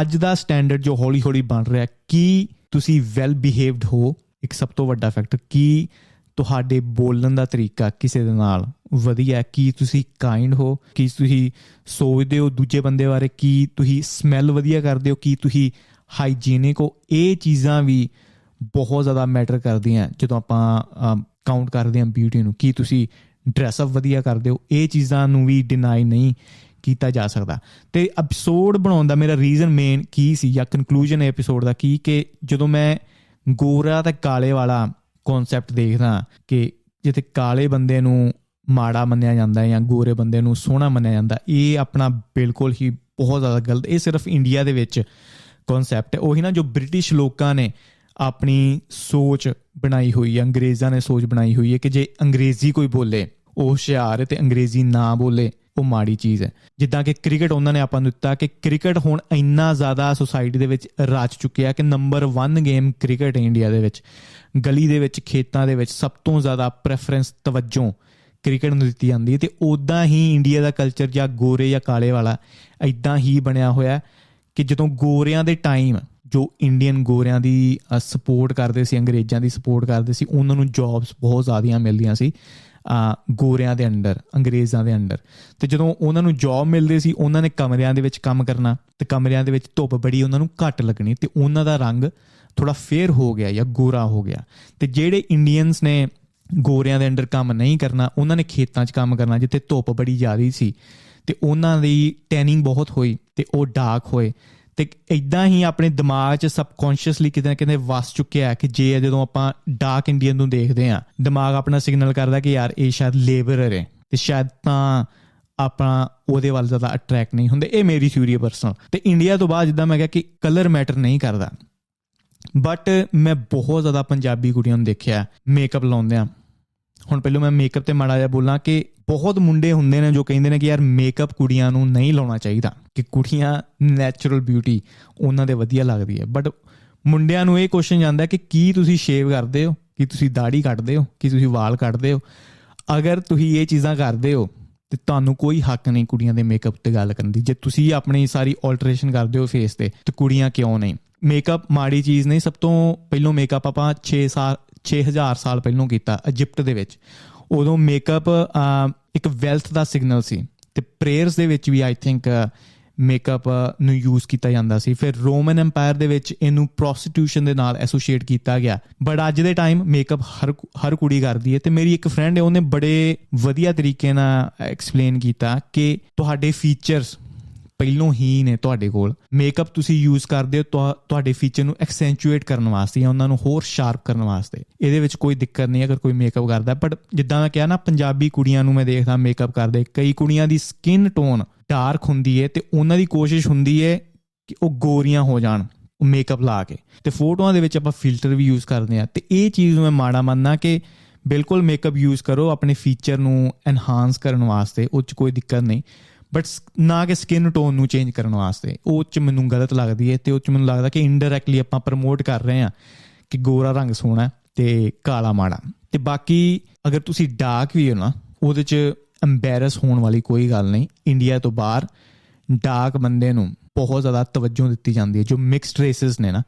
ਅੱਜ ਦਾ ਸਟੈਂਡਰਡ ਜੋ ਹੌਲੀ ਹੌਲੀ ਬਣ ਰਿਹਾ, ਕੀ ਤੁਸੀਂ ਵੈਲ ਬਿਹੇਵਡ ਹੋ? ਇੱਕ ਸਭ ਤੋਂ ਵੱਡਾ ਫੈਕਟਰ ਕੀ ਤੁਹਾਡੇ ਬੋਲਣ ਦਾ ਤਰੀਕਾ ਕਿਸੇ ਦੇ ਨਾਲ ਵਧੀਆ ਹੈ ਕੀ ਤੁਸੀਂ ਕਾਈਂਡ ਹੋ, ਕੀ ਤੁਸੀਂ ਸੋਚਦੇ ਹੋ ਦੂਜੇ ਬੰਦੇ ਬਾਰੇ, ਕੀ ਤੁਸੀਂ ਸਮੈਲ ਵਧੀਆ ਕਰਦੇ ਹੋ, ਕੀ ਤੁਸੀਂ ਹਾਈਜੀਨਿਕ ਹੋ, ਇਹ ਚੀਜ਼ਾਂ ਵੀ ਬਹੁਤ ਜ਼ਿਆਦਾ ਮੈਟਰ ਕਰਦੀਆਂ ਜਦੋਂ ਆਪਾਂ ਕਾਊਂਟ ਕਰਦੇ ਹਾਂ ਬਿਊਟੀ ਨੂੰ, ਕੀ ਤੁਸੀਂ ਡਰੈਸ ਅਪ ਵਧੀਆ ਕਰਦੇ ਹੋ, ਇਹ ਚੀਜ਼ਾਂ ਨੂੰ ਵੀ ਡਿਨਾਈ ਨਹੀਂ ਕੀਤਾ ਜਾ ਸਕਦਾ। ਤੇ ਐਪੀਸੋਡ ਬਣਾਉਣ ਦਾ ਮੇਰਾ ਰੀਜ਼ਨ ਮੇਨ ਕੀ ਸੀ ਜਾਂ ਕਨਕਲੂਜਨ ਹੈ ਐਪੀਸੋਡ ਦਾ ਕੀ, ਕਿ ਜਦੋਂ ਮੈਂ ਗੋਰਾ ਤੇ ਕਾਲੇ ਵਾਲਾ ਕਨਸੈਪਟ ਦੇਖਦਾ ਕਿ ਜਿੱਥੇ ਕਾਲੇ ਬੰਦੇ ਨੂੰ ਮਾੜਾ ਮੰਨਿਆ ਜਾਂਦਾ ਹੈ ਜਾਂ ਗੋਰੇ ਬੰਦੇ ਨੂੰ ਸੋਹਣਾ ਮੰਨਿਆ ਜਾਂਦਾ, ਇਹ ਆਪਣਾ ਬਿਲਕੁਲ ਹੀ ਬਹੁਤ ਜ਼ਿਆਦਾ ਗਲਤ, ਇਹ ਸਿਰਫ ਇੰਡੀਆ ਦੇ ਵਿੱਚ ਕਨਸੈਪਟ ਹੈ। ਉਹੀ ਨਾ ਜੋ ਬ੍ਰਿਟਿਸ਼ ਲੋਕਾਂ ਨੇ ਆਪਣੀ ਸੋਚ ਬਣਾਈ ਹੋਈ ਹੈ, ਅੰਗਰੇਜ਼ਾਂ ਨੇ ਸੋਚ ਬਣਾਈ ਹੋਈ ਹੈ ਕਿ ਜੇ ਅੰਗਰੇਜ਼ੀ ਕੋਈ ਬੋਲੇ, ਉਹ ਹੁਸ਼ਿਆਰ ਹੈ ਤੇ ਅੰਗਰੇਜ਼ੀ ਨਾ ਬੋਲੇ ਉਹ ਮਾੜੀ ਚੀਜ਼ ਹੈ। ਜਿੱਦਾਂ ਕਿ ਕ੍ਰਿਕਟ, ਉਹਨਾਂ ਨੇ ਆਪਾਂ ਨੂੰ ਦਿੱਤਾ ਕਿ ਕ੍ਰਿਕਟ ਹੁਣ ਇੰਨਾ ਜ਼ਿਆਦਾ ਸੋਸਾਇਟੀ ਦੇ ਵਿੱਚ ਰਚ ਚੁੱਕਿਆ ਕਿ ਨੰਬਰ 1 ਗੇਮ ਕ੍ਰਿਕਟ ਹੈ ਇੰਡੀਆ ਦੇ ਵਿੱਚ, ਗਲੀ ਦੇ ਵਿੱਚ, ਖੇਤਾਂ ਦੇ ਵਿੱਚ ਸਭ ਤੋਂ ਜ਼ਿਆਦਾ ਪ੍ਰੈਫਰੈਂਸ ਤਵੱਜੋ ਕ੍ਰਿਕਟ ਨੂੰ ਦਿੱਤੀ ਜਾਂਦੀ ਹੈ। ਤੇ ਉਦਾਂ ਹੀ ਇੰਡੀਆ ਦਾ ਕਲਚਰ ਜਾਂ ਗੋਰੇ ਜਾਂ ਕਾਲੇ ਵਾਲਾ ਇਦਾਂ ਹੀ ਬਣਿਆ ਹੋਇਆ ਕਿ ਜਦੋਂ ਗੋਰਿਆਂ ਦੇ ਟਾਈਮ ਜੋ ਇੰਡੀਅਨ ਗੋਰਿਆਂ ਦੀ ਸਪੋਰਟ ਕਰਦੇ ਸੀ, ਅੰਗਰੇਜ਼ਾਂ ਦੀ ਸਪੋਰਟ ਕਰਦੇ ਸੀ, ਉਹਨਾਂ ਨੂੰ ਜੌਬਸ ਬਹੁਤ ਜ਼ਿਆਦੀਆਂ ਮਿਲਦੀਆਂ ਸੀ। ਆ ਗੋਰਿਆਂ ਦੇ ਅੰਡਰ, ਅੰਗਰੇਜ਼ਾਂ ਦੇ ਅੰਡਰ। ਤੇ ਜਦੋਂ ਉਹਨਾਂ ਨੂੰ ਜੌਬ ਮਿਲਦੇ ਸੀ, ਉਹਨਾਂ ਨੇ ਕਮਰਿਆਂ ਦੇ ਵਿੱਚ ਕੰਮ ਕਰਨਾ, ਤੇ ਕਮਰਿਆਂ ਦੇ ਵਿੱਚ ਧੁੱਪ ਬੜੀ, ਉਹਨਾਂ ਨੂੰ ਘੱਟ ਲੱਗਣੀ, ਤੇ ਉਹਨਾਂ ਦਾ ਰੰਗ ਥੋੜਾ ਫੇਅਰ ਹੋ ਗਿਆ ਜਾਂ ਗੋਰਾ ਹੋ ਗਿਆ। ਤੇ ਜਿਹੜੇ ਇੰਡੀਅਨਸ ਨੇ ਗੋਰਿਆਂ ਦੇ ਅੰਡਰ ਕੰਮ ਨਹੀਂ ਕਰਨਾ, ਉਹਨਾਂ ਨੇ ਖੇਤਾਂ 'ਚ ਕੰਮ ਕਰਨਾ, ਜਿੱਥੇ ਧੁੱਪ ਬੜੀ ਜ਼ਿਆਦੀ ਸੀ, ਤੇ ਉਹਨਾਂ ਦੀ ਟੈਨਿੰਗ ਬਹੁਤ ਹੋਈ, ਤੇ ਉਹ ਡਾਰਕ ਹੋਏ। ਤੇ ਇਦਾਂ ਹੀ ਆਪਣੇ ਦਿਮਾਗ 'ਚ ਸਬਕੌਂਸ਼ੀਅਸਲੀ ਕਿਤੇ ਨਾ ਕਿਤੇ ਵਸ ਚੁੱਕਿਆ ਹੈ ਕਿ ਜੇ ਜਦੋਂ ਆਪਾਂ ਡਾਰਕ ਇੰਡੀਅਨ ਨੂੰ ਦੇਖਦੇ ਆ ਦਿਮਾਗ ਆਪਣਾ ਸਿਗਨਲ ਕਰਦਾ ਕਿ ਯਾਰ ਇਹ ਸ਼ਾਇਦ ਲੇਬਰਰ ਹੈ ਤੇ ਸ਼ਾਇਦ ਤਾਂ ਆਪਣਾ ਉਹਦੇ ਵੱਲ ਜ਼ਿਆਦਾ ਅਟਰੈਕਟ ਨਹੀਂ ਹੁੰਦੇ। ਇਹ ਮੇਰੀ ਥਿਊਰੀ ਹੈ ਪਰਸਨਲ ਤੇ ਇੰਡੀਆ ਤੋਂ ਬਾਅਦ ਜਿੱਦਾਂ ਮੈਂ ਕਿਹਾ ਕਿ ਕਲਰ ਮੈਟਰ ਨਹੀਂ ਕਰਦਾ। ਬਟ ਮੈਂ ਬਹੁਤ ਜ਼ਿਆਦਾ ਪੰਜਾਬੀ ਕੁੜੀਆਂ ਨੂੰ ਦੇਖਿਆ ਮੇਕਅਪ ਲਾਉਂਦੇ ਆ ਹੁਣ ਪਹਿਲਾਂ ਮੈਂ ਮੇਕਅਪ ਤੇ ਮਾੜਾ ਜਿਹਾ ਬੋਲਾਂ ਕਿ ਬਹੁਤ ਮੁੰਡੇ ਹੁੰਦੇ ਨੇ ਜੋ ਕਹਿੰਦੇ ਨੇ ਕਿ ਯਾਰ ਮੇਕਅਪ ਕੁੜੀਆਂ ਨੂੰ ਨਹੀਂ ਲਾਉਣਾ ਚਾਹੀਦਾ। ਕਿ ਕੁੜੀਆਂ ਨੈਚੁਰਲ ਬਿਊਟੀ ਉਹਨਾਂ ਦੇ ਵਧੀਆ ਲੱਗਦੀ ਹੈ। ਬਟ ਮੁੰਡਿਆਂ ਨੂੰ ਇਹ ਕੁਐਸਚਨ ਜਾਂਦਾ ਕਿ ਕੀ ਤੁਸੀਂ ਸ਼ੇਵ ਕਰਦੇ ਹੋ? ਕੀ ਤੁਸੀਂ ਦਾੜੀ ਕੱਟਦੇ ਹੋ? ਕੀ ਤੁਸੀਂ ਵਾਲ ਕੱਟਦੇ ਹੋ? ਅਗਰ ਤੁਸੀਂ ਇਹ ਚੀਜ਼ਾਂ ਕਰਦੇ ਹੋ, ਤੇ ਤੁਹਾਨੂੰ ਕੋਈ ਹੱਕ ਨਹੀਂ ਕੁੜੀਆਂ ਦੇ ਮੇਕਅਪ ਤੇ ਗੱਲ ਕਰਨ ਦੀ। ਜੇ ਤੁਸੀਂ ਆਪਣੀ ਸਾਰੀ ਆਲਟਰੇਸ਼ਨ ਕਰਦੇ ਹੋ ਫੇਸ ਤੇ ਤੇ ਕੁੜੀਆਂ ਕਿਉਂ ਨਹੀਂ? ਮੇਕਅਪ ਮਾੜੀ ਚੀਜ਼ ਨਹੀਂ, ਸਭ ਤੋਂ ਪਹਿਲੋਂ ਮੇਕਅਪ ਆਪਾਂ 6 ਸਾਲ 6000 ਸਾਲ ਪਹਿਲੋਂ ਕੀਤਾ ਇਜਿਪਟ ਦੇ ਵਿੱਚ। ਉਦੋਂ ਮੇਕਅਪ ਇੱਕ ਵੈਲਥ ਦਾ ਸਿਗਨਲ ਸੀ। ਤੇ ਪ੍ਰੇਅਰਸ ਦੇ ਵਿੱਚ ਵੀ ਆਈ ਥਿੰਕ ਮੇਕਅਪ ਨੂੰ ਯੂਜ਼ ਕੀਤਾ ਜਾਂਦਾ ਸੀ। ਫਿਰ ਰੋਮਨ ਐਮਪਾਇਰ ਦੇ ਵਿੱਚ ਇਹਨੂੰ ਪ੍ਰੋਸਟੀਟਿਊਸ਼ਨ ਦੇ ਨਾਲ ਐਸੋਸੀਏਟ ਕੀਤਾ ਗਿਆ। ਬਟ ਅੱਜ ਦੇ ਟਾਈਮ ਮੇਕਅਪ ਹਰ ਹਰ ਕੁੜੀ ਕਰਦੀ ਹੈ। ਤੇ ਮੇਰੀ ਇੱਕ ਫਰੈਂਡ ਹੈ, ਉਹਨੇ ਬੜੇ ਵਧੀਆ ਤਰੀਕੇ ਨਾਲ ਐਕਸਪਲੇਨ ਕੀਤਾ ਕਿ ਤੁਹਾਡੇ ਫੀਚਰਸ ਪਹਿਲੋਂ ਹੀ ਨੇ ਤੁਹਾਡੇ ਕੋਲ। ਮੇਕਅਪ ਤੁਸੀਂ ਯੂਜ਼ ਕਰਦੇ ਹੋ ਤੁਹਾਡੇ ਫੀਚਰ ਨੂੰ ਐਕਸੈਂਚੁਏਟ ਕਰਨ ਵਾਸਤੇ ਜਾਂ ਉਹਨਾਂ ਨੂੰ ਹੋਰ ਸ਼ਾਰਪ ਕਰਨ ਵਾਸਤੇ। ਇਹਦੇ ਵਿੱਚ ਕੋਈ ਦਿੱਕਤ ਨਹੀਂ ਅਗਰ ਕੋਈ ਮੇਕਅਪ ਕਰਦਾ ਬਟ ਜਿੱਦਾਂ ਮੈਂ ਕਿਹਾ ਨਾ, ਪੰਜਾਬੀ ਕੁੜੀਆਂ ਨੂੰ ਮੈਂ ਦੇਖਦਾ ਮੇਕਅਪ ਕਰਦੇ। ਕਈ ਕੁੜੀਆਂ ਦੀ ਸਕਿਨ ਟੋਨ ਡਾਰਕ ਹੁੰਦੀ ਹੈ ਤੇ ਉਹਨਾਂ ਦੀ ਕੋਸ਼ਿਸ਼ ਹੁੰਦੀ ਹੈ ਕਿ ਉਹ ਗੋਰੀਆਂ ਹੋ ਜਾਣ, ਉਹ ਮੇਕਅਪ ਲਾ ਕੇ। ਤੇ ਫੋਟੋਆਂ ਦੇ ਵਿੱਚ ਆਪਾਂ ਫਿਲਟਰ ਵੀ ਯੂਜ਼ ਕਰਦੇ ਆ ਤੇ ਇਹ ਚੀਜ਼ ਨੂੰ ਮੈਂ ਮਾੜਾ ਮੰਨਣਾ ਕਿ ਬਿਲਕੁਲ ਮੇਕਅਪ ਯੂਜ਼ ਕਰੋ, ਆਪਣੇ ਫੀਚਰ ਨੂੰ ਐਨਹਾਂਸ ਕਰਨ ਵਾਸਤੇ, ਉਹ 'ਚ ਕੋਈ ਦਿੱਕਤ ਨਹੀਂ। ਬਟ ਨਾ ਕਿ ਸਕਿਨ ਟੋਨ ਨੂੰ ਚੇਂਜ ਕਰਨ ਵਾਸਤੇ। ਉਹ ਚ ਮੈਨੂੰ ਗਲਤ ਲੱਗਦੀ ਹੈ ਤੇ ਉਹ ਚ ਮੈਨੂੰ ਲੱਗਦਾ ਕਿ ਇਨਡਾਇਰੈਕਟਲੀ ਆਪਾਂ ਪ੍ਰਮੋਟ ਕਰ ਰਹੇ ਆ ਕਿ ਗੋਰਾ ਰੰਗ ਸੋਹਣਾ ਤੇ ਕਾਲਾ ਮਾੜਾ। ਤੇ ਬਾਕੀ ਅਗਰ ਤੁਸੀਂ ਡਾਰਕ ਵੀ ਹੋ ਨਾ, ਉਹਦੇ ਚ ਐਮਬੈਰਸ ਹੋਣ ਵਾਲੀ ਕੋਈ ਗੱਲ ਨਹੀਂ। ਇੰਡੀਆ ਤੋਂ ਬਾਹਰ ਡਾਰਕ ਬੰਦੇ ਨੂੰ ਬਹੁਤ ਜ਼ਿਆਦਾ ਤਵੱਜੋ ਦਿੱਤੀ ਜਾਂਦੀ ਹੈ। ਜੋ ਮਿਕਸਡ ਰੇਸਸ ਨੇ ਨਾ,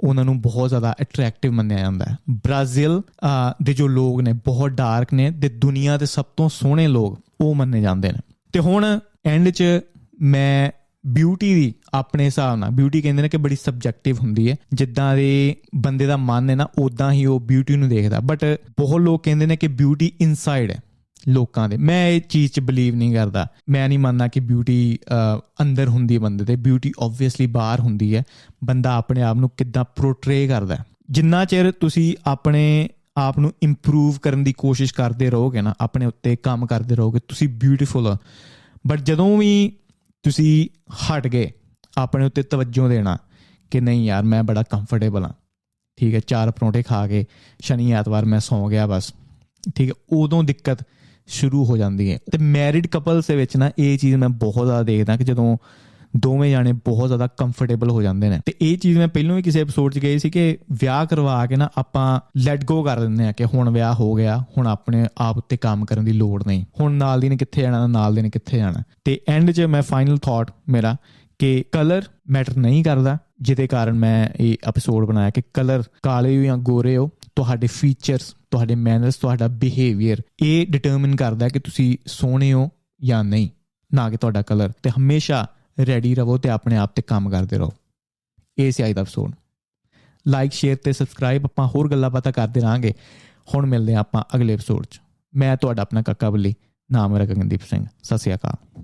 ਉਹਨਾਂ ਨੂੰ ਬਹੁਤ ਜ਼ਿਆਦਾ ਅਟਰੈਕਟਿਵ ਮੰਨਿਆ ਜਾਂਦਾ ਹੈ। ਬ੍ਰਾਜ਼ੀਲ ਦੇ ਜੋ ਲੋਕ ਨੇ, ਬਹੁਤ ਡਾਰਕ ਨੇ ਤੇ ਦੁਨੀਆ ਦੇ ਸਭ ਤੋਂ ਸੋਹਣੇ ਲੋਕ ਉਹ ਮੰਨੇ ਜਾਂਦੇ ਨੇ। ਤੇ ਹੁਣ ਐਂਡ 'ਚ ਮੈਂ ਬਿਊਟੀ ਦੀ ਆਪਣੇ ਹਿਸਾਬ ਨਾਲ ਬਿਊਟੀ ਕਹਿੰਦੇ ਨੇ ਕਿ ਬੜੀ ਸਬਜੈਕਟਿਵ ਹੁੰਦੀ ਹੈ। ਜਿੱਦਾਂ ਦੇ ਬੰਦੇ ਦਾ ਮਨ ਹੈ ਨਾ ਉਦਾਂ ਹੀ ਉਹ ਬਿਊਟੀ ਨੂੰ ਦੇਖਦਾ। ਬਟ ਬਹੁਤ ਲੋਕ ਕਹਿੰਦੇ ਨੇ ਕਿ ਬਿਊਟੀ ਇਨਸਾਈਡ ਹੈ ਲੋਕਾਂ ਦੇ। ਮੈਂ ਇਹ ਚੀਜ਼ 'ਚ ਬਲੀਵ ਨਹੀਂ ਕਰਦਾ। ਮੈਂ ਨਹੀਂ ਮੰਨਦਾ ਕਿ ਬਿਊਟੀ ਅੰਦਰ ਹੁੰਦੀ ਹੈ ਬੰਦੇ ਦੇ ਬਿਊਟੀ ਆਬਵੀਅਸਲੀ ਬਾਹਰ ਹੁੰਦੀ ਹੈ। ਬੰਦਾ ਆਪਣੇ ਆਪ ਨੂੰ ਕਿੱਦਾਂ ਪ੍ਰੋਟਰੇ ਕਰਦਾ ਜਿੰਨਾ ਚਿਰ ਤੁਸੀਂ ਆਪਣੇ ਆਪ ਨੂੰ ਇੰਪਰੂਵ ਕਰਨ ਦੀ ਕੋਸ਼ਿਸ਼ ਕਰਦੇ ਰਹੋਗੇ ਨਾ, ਆਪਣੇ ਉੱਤੇ ਕੰਮ ਕਰਦੇ ਰਹੋਗੇ, ਤੁਸੀਂ ਬਿਊਟੀਫੁਲ ਬਟ ਜਦੋਂ ਵੀ ਤੁਸੀਂ ਹਟ ਗਏ, ਆਪਣੇ ਉੱਤੇ ਤਵੱਜੋ ਦੇਣਾ ਕਿ ਨਹੀਂ ਯਾਰ, ਮੈਂ ਬੜਾ ਕੰਫਰਟੇਬਲ ਹਾਂ, ਠੀਕ ਹੈ, ਚਾਰ ਪਰੌਂਠੇ ਖਾ ਕੇ ਸ਼ਨੀ ਐਤਵਾਰ ਮੈਂ ਸੌਂ ਗਿਆ ਬਸ, ਠੀਕ ਹੈ, ਉਦੋਂ ਦਿੱਕਤ ਸ਼ੁਰੂ ਹੋ ਜਾਂਦੀ ਹੈ। ਤੇ ਮੈਰਿਡ ਕਪਲਸ ਦੇ ਵਿੱਚ ਨਾ ਇਹ ਚੀਜ਼ ਮੈਂ ਬਹੁਤ ਜ਼ਿਆਦਾ ਦੇਖਦਾ ਕਿ ਜਦੋਂ ਦੋਵੇਂ ਜਾਣੇ ਬਹੁਤ ਜ਼ਿਆਦਾ ਕੰਫਰਟੇਬਲ ਹੋ ਜਾਂਦੇ ਨੇ। ਤੇ ਇਹ ਚੀਜ਼ ਮੈਂ ਪਹਿਲਾਂ ਵੀ ਕਿਸੇ ਐਪੀਸੋਡ 'ਚ ਗਈ ਸੀ ਕਿ ਵਿਆਹ ਕਰਵਾ ਕੇ ਨਾ ਆਪਾਂ ਲੈਟ ਗੋ ਕਰ ਦਿੰਦੇ ਆ ਕਿ ਹੁਣ ਵਿਆਹ ਹੋ ਗਿਆ, ਹੁਣ ਆਪਣੇ ਆਪ ਉੱਤੇ ਕੰਮ ਕਰਨ ਦੀ ਲੋੜ ਨਹੀਂ। ਹੁਣ ਨਾਲ ਦੀ ਨੇ ਕਿੱਥੇ ਜਾਣਾ, ਨਾਲ ਦੇ ਨੇ ਕਿੱਥੇ ਜਾਣਾ। ਤੇ ਐਂਡ 'ਚ ਮੈਂ ਫਾਈਨਲ ਥਾਟ ਮੇਰਾ ਕਿ ਕਲਰ ਮੈਟਰ ਨਹੀਂ ਕਰਦਾ, ਜਿਹਦੇ ਕਾਰਨ ਮੈਂ ਇਹ ਐਪੀਸੋਡ ਬਣਾਇਆ ਕਿ ਕਲਰ ਕਾਲੇ ਹੋ ਜਾਂ ਗੋਰੇ ਹੋ, ਤੁਹਾਡੇ ਫੀਚਰਸ ਤੁਹਾਡੇ ਮੈਨਰਸ ਤੁਹਾਡਾ ਬਿਹੇਵੀਅਰ ਇਹ ਡਿਟਰਮਿਨ ਕਰਦਾ ਕਿ ਤੁਸੀਂ ਸੋਹਣੇ ਹੋ ਜਾਂ ਨਹੀਂ, ਨਾ ਕਿ ਤੁਹਾਡਾ ਕਲਰ ਤੇ ਹਮੇਸ਼ਾ ਰੈਡੀ ਰਹੋ ਤੇ ਆਪਣੇ ਆਪ ਤੇ ਕੰਮ ਕਰਦੇ ਰਹੋ। ਇਹ ਸੀ ਅੱਜ ਦਾ ਐਪੀਸੋਡ ਲਾਈਕ ਸ਼ੇਅਰ ਤੇ ਸਬਸਕ੍ਰਾਈਬ ਆਪਾਂ ਹੋਰ ਗੱਲਾਂ ਬਾਤਾਂ ਕਰਦੇ ਰਾਂਗੇ ਹੁਣ ਮਿਲਦੇ ਆਪਾਂ ਅਗਲੇ ਐਪੀਸੋਡ 'ਚ। ਮੈਂ ਤੁਹਾਡਾ ਆਪਣਾ ਕਾਕਾ ਬੱਲੀ, ਨਾਮ ਮੇਰਾ ਗਗਨਦੀਪ ਸਿੰਘ। ਸਤਿ ਸ਼੍ਰੀ ਅਕਾਲ।